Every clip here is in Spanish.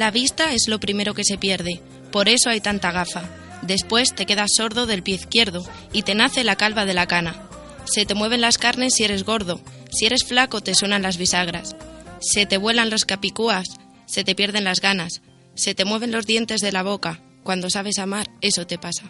La vista es lo primero que se pierde, por eso hay tanta gafa. Después te quedas sordo del pie izquierdo y te nace la calva de la cana. Se te mueven las carnes si eres gordo, si eres flaco te suenan las bisagras. Se te vuelan los capicúas, se te pierden las ganas, se te mueven los dientes de la boca. Cuando sabes amar, eso te pasa.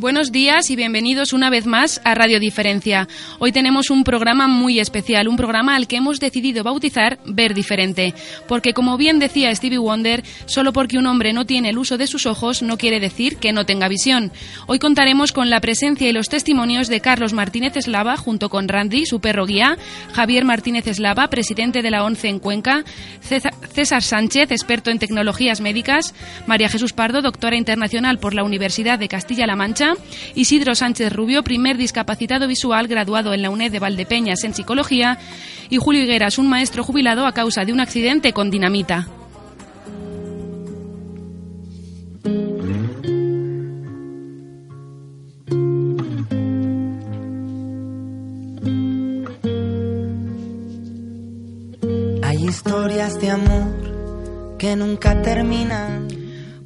Buenos días y bienvenidos una vez más a Radio Diferencia. Hoy tenemos un programa muy especial, un programa al que hemos decidido bautizar Ver Diferente, porque como bien decía Stevie Wonder, solo porque un hombre no tiene el uso de sus ojos no quiere decir que no tenga visión. Hoy contaremos con la presencia y los testimonios de Carlos Martínez Eslava junto con Randy, su perro guía, Javier Martínez Eslava, presidente de la ONCE en Cuenca, César Sánchez, experto en tecnologías médicas, María Jesús Pardo, doctora internacional por la Universidad de Castilla-La Mancha, Isidro Sánchez Rubio, primer discapacitado visual graduado en la UNED de Valdepeñas en psicología, y Julio Higueras, un maestro jubilado a causa de un accidente con dinamita. Hay historias de amor que nunca terminan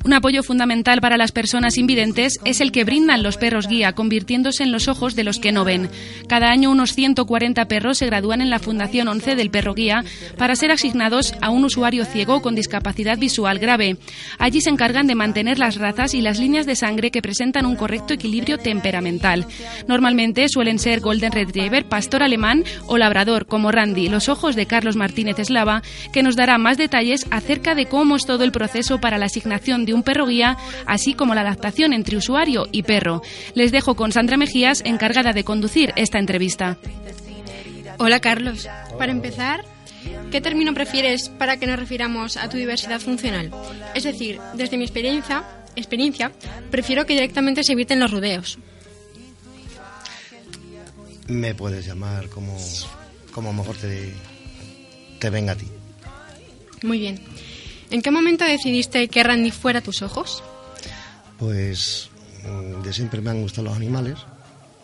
un apoyo fundamental para las personas invidentes es el que brindan los perros guía, convirtiéndose en los ojos de los que no ven. Cada año unos 140 perros se gradúan en la Fundación 11 del Perro Guía para ser asignados a un usuario ciego con discapacidad visual grave. Allí se encargan de mantener las razas y las líneas de sangre que presentan un correcto equilibrio temperamental. Normalmente suelen ser Golden Retriever, Pastor Alemán o Labrador, como Randy, los ojos de Carlos Martínez Eslava, que nos dará más detalles acerca de cómo es todo el proceso para la asignación de un perro guía, así como la adaptación entre usuario y perro. Les dejo con Sandra Mejías, encargada de conducir esta entrevista. Hola Carlos. Para empezar, ¿qué término prefieres para que nos refiramos a tu diversidad funcional? Es decir, desde mi experiencia, experiencia prefiero que directamente se eviten los rodeos. Me puedes llamar como, como mejor te, te venga a ti. Muy bien. ¿En qué momento decidiste que Randy fuera tus ojos? Pues mm, de siempre me han gustado los animales.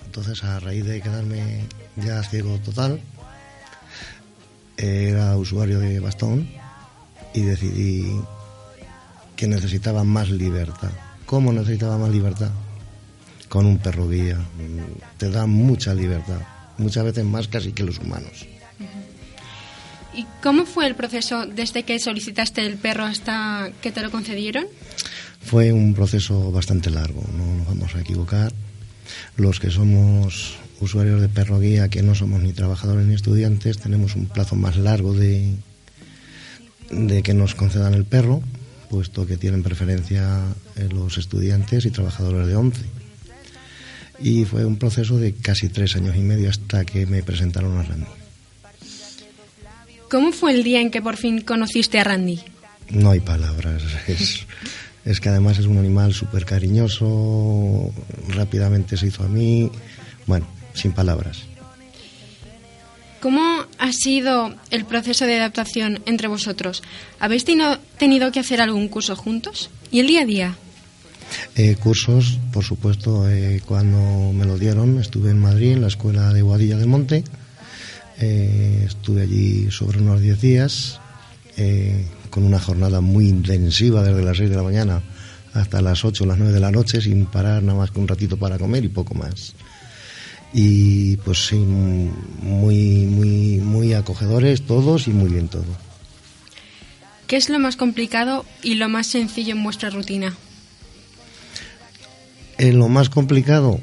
Entonces, a raíz de quedarme ya ciego total, era usuario de bastón y decidí que necesitaba más libertad. ¿Cómo necesitaba más libertad? Con un perro guía. Te da mucha libertad, muchas veces más casi que los humanos. ¿Y cómo fue el proceso desde que solicitaste el perro hasta que te lo concedieron? Fue un proceso bastante largo, no nos vamos a equivocar. Los que somos usuarios de perro guía, que no somos ni trabajadores ni estudiantes, tenemos un plazo más largo de, de que nos concedan el perro, puesto que tienen preferencia los estudiantes y trabajadores de ONCE. Y fue un proceso de casi tres años y medio hasta que me presentaron a Randy. ¿Cómo fue el día en que por fin conociste a Randy? No hay palabras. Es, que además es un animal súper cariñoso, rápidamente se hizo a mí. Bueno, sin palabras. ¿Cómo ha sido el proceso de adaptación entre vosotros? ¿Habéis tenido que hacer algún curso juntos? ¿Y el día a día? Eh, cursos, por supuesto, eh, cuando me lo dieron, estuve en Madrid, en la escuela de Guadilla del Monte eh, estuve allí sobre unos 10 días, eh, con una jornada muy intensiva desde las 6 de la mañana hasta las 8 o las 9 de la noche, sin parar nada más que un ratito para comer y poco más. Y pues sí, muy, muy, muy acogedores todos y muy bien todo. ¿Qué es lo más complicado y lo más sencillo en vuestra rutina? En lo más complicado,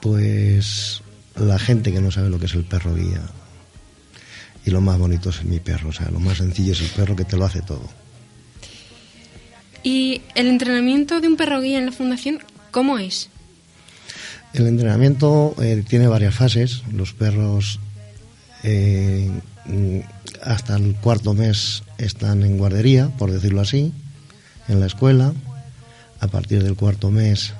pues la gente que no sabe lo que es el perro guía. Y lo más bonito es mi perro, o sea, lo más sencillo es el perro que te lo hace todo. ¿Y el entrenamiento de un perro guía en la fundación, cómo es? El entrenamiento eh, tiene varias fases. Los perros eh, hasta el cuarto mes están en guardería, por decirlo así, en la escuela. A partir del cuarto mes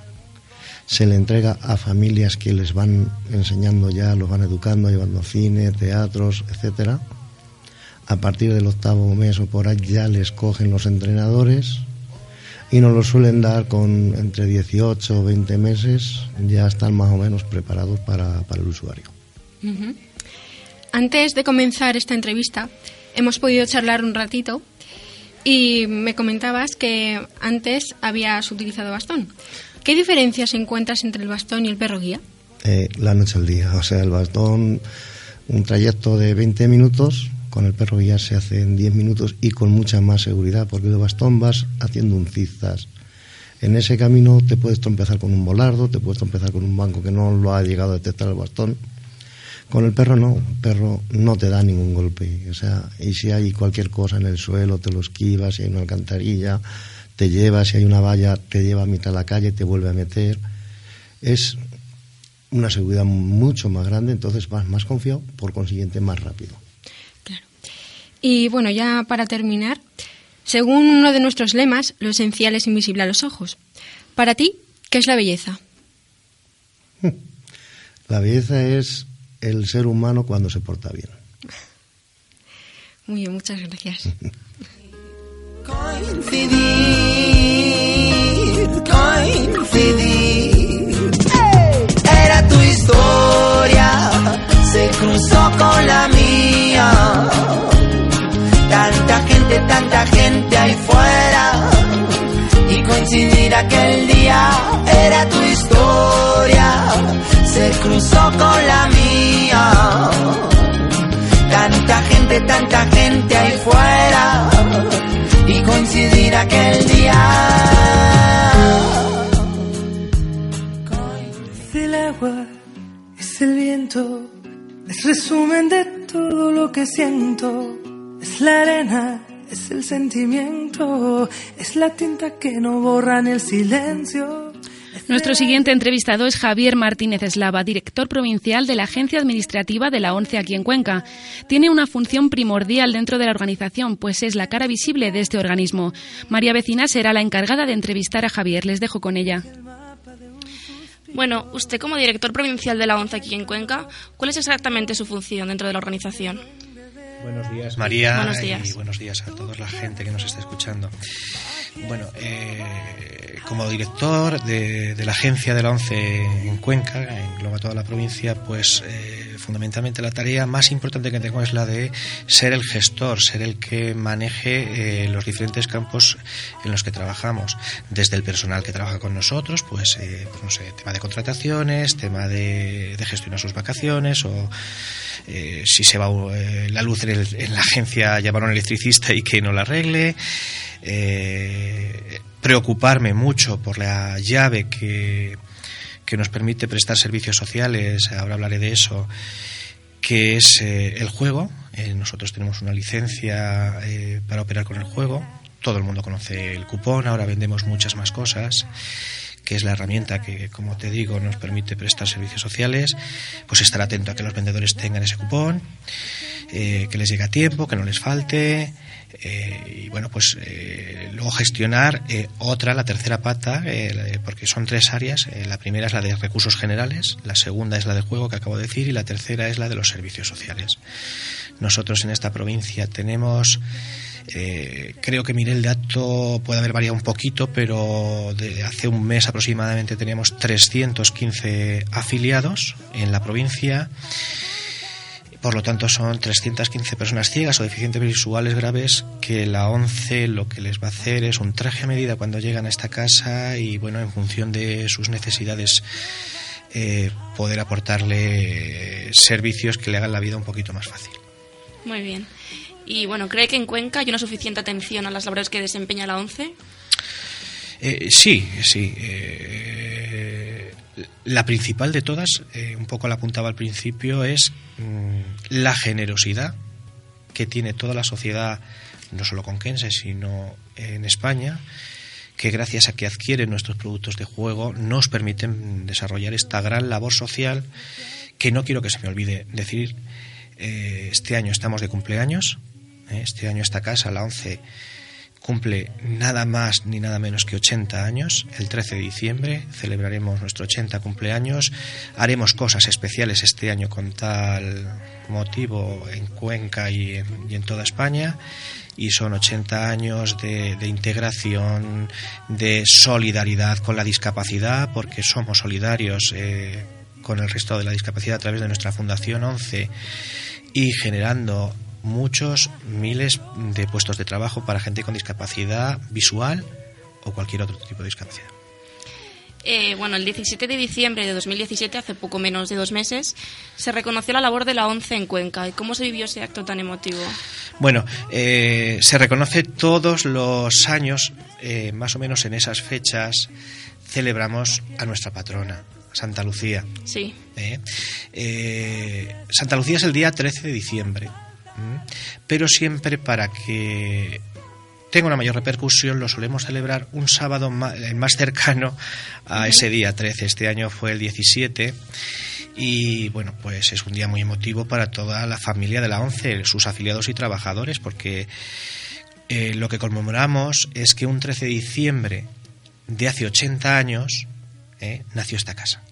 se le entrega a familias que les van enseñando ya, los van educando, llevando cine, teatros, etcétera. A partir del octavo mes o por ahí ya les cogen los entrenadores y nos lo suelen dar con entre 18 o 20 meses, ya están más o menos preparados para, para el usuario. Antes de comenzar esta entrevista, hemos podido charlar un ratito y me comentabas que antes habías utilizado bastón. ¿Qué diferencias encuentras entre el bastón y el perro guía? Eh, la noche al día. O sea, el bastón, un trayecto de 20 minutos, con el perro guía se hace en 10 minutos y con mucha más seguridad, porque el bastón vas haciendo un cizas. En ese camino te puedes trompezar con un volardo, te puedes trompezar con un banco que no lo ha llegado a detectar el bastón. Con el perro no, el perro no te da ningún golpe. O sea, y si hay cualquier cosa en el suelo, te lo esquivas, si hay una alcantarilla, te lleva, si hay una valla, te lleva a mitad de la calle, te vuelve a meter. Es una seguridad mucho más grande, entonces vas más confiado, por consiguiente más rápido. Claro. Y bueno, ya para terminar, según uno de nuestros lemas, lo esencial es invisible a los ojos. Para ti, ¿qué es la belleza? La belleza es el ser humano cuando se porta bien. Muy bien, muchas gracias. Coincidir, coincidir. Era tu historia, se cruzó con la mía. Tanta gente, tanta gente ahí fuera. Y coincidir aquel día, era tu historia, se cruzó con la mía. Tanta gente, ahí fuera y coincidir aquel día. Es el agua, es el viento, es resumen de todo lo que siento. Es la arena, es el sentimiento, es la tinta que no borra en el silencio. Nuestro siguiente entrevistado es Javier Martínez Eslava, director provincial de la Agencia Administrativa de la ONCE aquí en Cuenca. Tiene una función primordial dentro de la organización, pues es la cara visible de este organismo. María Vecina será la encargada de entrevistar a Javier. Les dejo con ella. Bueno, usted como director provincial de la ONCE aquí en Cuenca, ¿cuál es exactamente su función dentro de la organización? Buenos días, María. Buenos días. Y buenos días a toda la gente que nos está escuchando. Bueno, eh, como director de, la agencia de la ONCE en Cuenca, engloba toda la provincia, pues eh, fundamentalmente la tarea más importante que tengo es la de ser el gestor, ser el que maneje eh, los diferentes campos en los que trabajamos, desde el personal que trabaja con nosotros, pues, eh, pues no sé, tema de contrataciones, tema de, de gestionar sus vacaciones o eh, si se va eh, la luz en, el, en, la agencia llamar a un electricista y que no la arregle. Eh, preocuparme mucho por la llave que, que, nos permite prestar servicios sociales, ahora hablaré de eso, que es eh, el juego. Eh, nosotros tenemos una licencia eh, para operar con el juego. Todo el mundo conoce el cupón, ahora vendemos muchas más cosas que es la herramienta que, como te digo, nos permite prestar servicios sociales, pues estar atento a que los vendedores tengan ese cupón, eh, que les llegue a tiempo, que no les falte, eh, y bueno, pues eh, luego gestionar otra, la tercera pata, porque son tres áreas. La primera es la de recursos generales, la segunda es la de juego que acabo de decir y la tercera es la de los servicios sociales. Nosotros en esta provincia tenemos, creo que miré el dato, puede haber variado un poquito, pero de hace un mes aproximadamente teníamos 315 afiliados en la provincia. Por lo tanto, son 315 personas ciegas o deficientes visuales graves que la ONCE lo que les va a hacer es un traje a medida cuando llegan a esta casa y, bueno, en función de sus necesidades, eh, poder aportarle servicios que le hagan la vida un poquito más fácil. Muy bien. Y, bueno, ¿cree que en Cuenca hay una suficiente atención a las labores que desempeña la ONCE? Eh, sí, sí. Eh, la principal de todas, eh, un poco la apuntaba al principio, es mmm, la generosidad que tiene toda la sociedad, no solo conquense, sino en España, que gracias a que adquieren nuestros productos de juego nos permiten desarrollar esta gran labor social que no quiero que se me olvide decir. Este año estamos de cumpleaños, este año esta casa, la 11 cumple nada más ni nada menos que 80 años. El 13 de diciembre celebraremos nuestro 80 cumpleaños. Haremos cosas especiales este año con tal motivo en Cuenca y en, toda España. Y son 80 años de, integración, de solidaridad con la discapacidad, porque somos solidarios eh, con el resto de la discapacidad a través de nuestra Fundación 11 y generando muchos miles de puestos de trabajo para gente con discapacidad visual o cualquier otro tipo de discapacidad. Eh, bueno, el 17 de diciembre de 2017, hace poco menos de dos meses, se reconoció la labor de la ONCE en Cuenca. ¿Y cómo se vivió ese acto tan emotivo? Bueno, eh, se reconoce todos los años, eh, más o menos en esas fechas, celebramos a nuestra patrona, Santa Lucía. Sí. Santa Lucía es el día 13 de diciembre pero siempre para que tenga una mayor repercusión lo solemos celebrar un sábado eh, más, cercano a ese día 13. Este año fue el 17 y bueno, pues es un día muy emotivo para toda la familia de la ONCE, sus afiliados y trabajadores, porque eh, lo que conmemoramos es que un 13 de diciembre de hace 80 años eh, nació esta casa.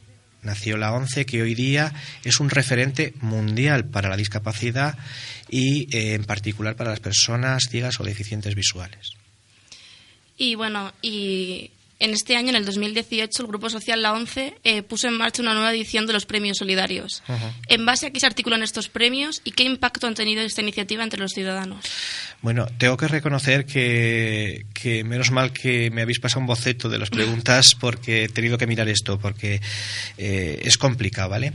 Nació la ONCE, que hoy día es un referente mundial para la discapacidad y eh, en particular para las personas ciegas o deficientes visuales. Y bueno, y en este año, en el 2018, el Grupo Social La ONCE eh, puso en marcha una nueva edición de los premios solidarios. ¿En base a qué se articulan estos premios y qué impacto han tenido esta iniciativa entre los ciudadanos? Bueno, tengo que reconocer que, menos mal que me habéis pasado un boceto de las preguntas porque he tenido que mirar esto, porque eh, es complicado, ¿vale?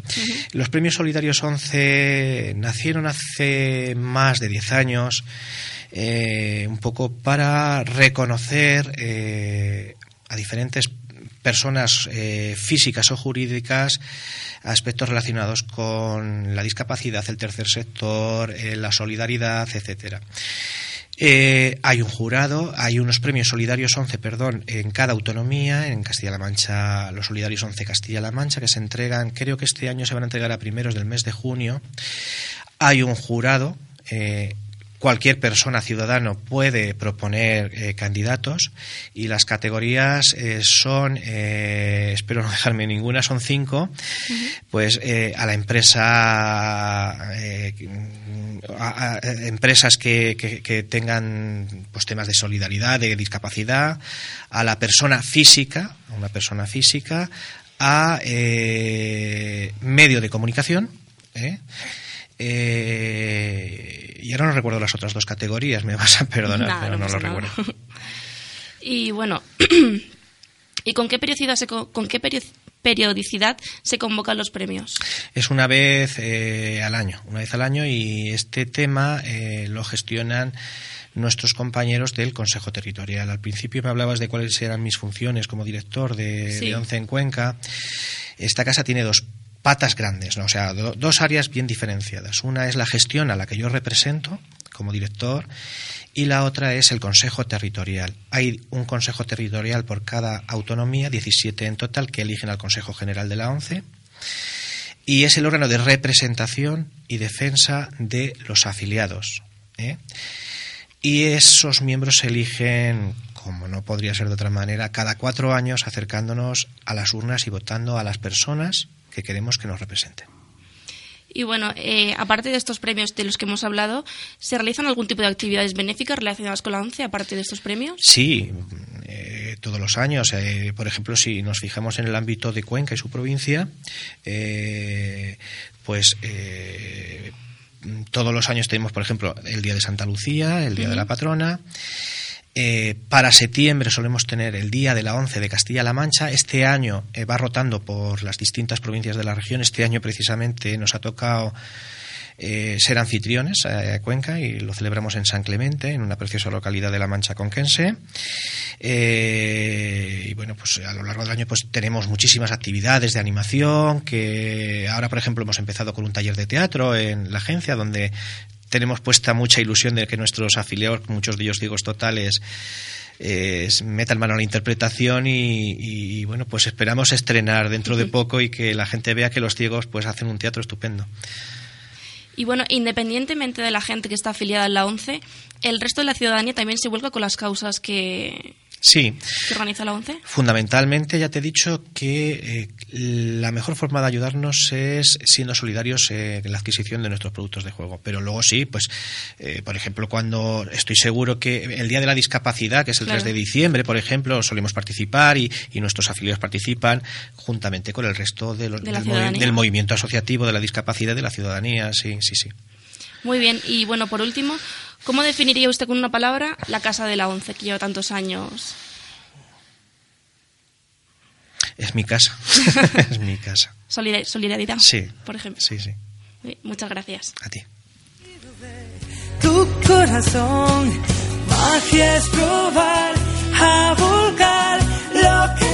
Los premios solidarios 11 nacieron hace más de 10 años. Eh, un poco para reconocer a diferentes personas eh, físicas o jurídicas aspectos relacionados con la discapacidad, el tercer sector, eh, la solidaridad, etcétera. Eh, hay un jurado, hay unos premios solidarios 11, perdón, en cada autonomía, en Castilla-La Mancha, los solidarios 11 Castilla-La Mancha, que se entregan, creo que este año se van a entregar a primeros del mes de junio. Hay un jurado cualquier persona ciudadano puede proponer eh, candidatos y las categorías eh, son eh, espero no dejarme ninguna son cinco pues a la empresa a, empresas que, que, tengan pues temas de solidaridad de discapacidad a la persona física a una persona física a medio de comunicación eh, y ahora no recuerdo las otras dos categorías, me vas a perdonar, pero no, lo recuerdo. Y bueno, ¿y con qué periodicidad se, con qué periodicidad se convocan los premios? Es una vez eh, al año, una vez al año y este tema eh, lo gestionan nuestros compañeros del Consejo Territorial. Al principio me hablabas de cuáles eran mis funciones como director de, de ONCE en Cuenca. Esta casa tiene dos patas grandes, ¿no? o sea, dos áreas bien diferenciadas. Una es la gestión a la que yo represento como director y la otra es el Consejo Territorial. Hay un Consejo Territorial por cada autonomía, 17 en total, que eligen al Consejo General de la ONCE y es el órgano de representación y defensa de los afiliados. ¿eh? Y esos miembros se eligen, como no podría ser de otra manera, cada cuatro años acercándonos a las urnas y votando a las personas que queremos que nos representen. Y bueno, eh, aparte de estos premios de los que hemos hablado, ¿se realizan algún tipo de actividades benéficas relacionadas con la ONCE, aparte de estos premios? Sí, eh, todos los años. Eh, por ejemplo, si nos fijamos en el ámbito de Cuenca y su provincia, pues todos los años tenemos, por ejemplo, el Día de Santa Lucía, el Día de la Patrona. Eh, para septiembre solemos tener el Día de la Once de Castilla-La Mancha. Este año eh, va rotando por las distintas provincias de la región. Este año precisamente nos ha tocado eh, ser anfitriones a, Cuenca y lo celebramos en San Clemente, en una preciosa localidad de La Mancha conquense. y bueno, pues a lo largo del año pues tenemos muchísimas actividades de animación que ahora, por ejemplo, hemos empezado con un taller de teatro en la agencia donde tenemos puesta mucha ilusión de que nuestros afiliados, muchos de ellos ciegos totales, eh, metan mano a la interpretación y, bueno, pues esperamos estrenar dentro de poco y que la gente vea que los ciegos pues hacen un teatro estupendo. Y bueno, independientemente de la gente que está afiliada a la ONCE, el resto de la ciudadanía también se vuelca con las causas que, Sí. que organiza la ONCE. Fundamentalmente, ya te he dicho que eh, la mejor forma de ayudarnos es siendo solidarios eh, en la adquisición de nuestros productos de juego. Pero luego sí, pues, eh, por ejemplo, cuando estoy seguro que el Día de la Discapacidad, que es el Claro. 3 de diciembre, por ejemplo, solemos participar y, y nuestros afiliados participan juntamente con el resto de los- De la del, movi- del movimiento asociativo de la discapacidad de la ciudadanía. Sí, sí, sí. Muy bien, y bueno, por último, ¿cómo definiría usted con una palabra la Casa de la ONCE, que lleva tantos años? es mi casa. es mi casa. Solidaridad. Sí. Por ejemplo. Sí, sí. Eh, muchas gracias. A ti. Tu corazón, magia es probar a volcar lo que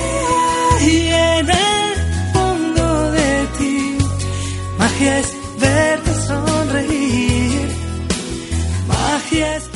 hay en el fondo de ti. Magia es verte sonreír. Magia es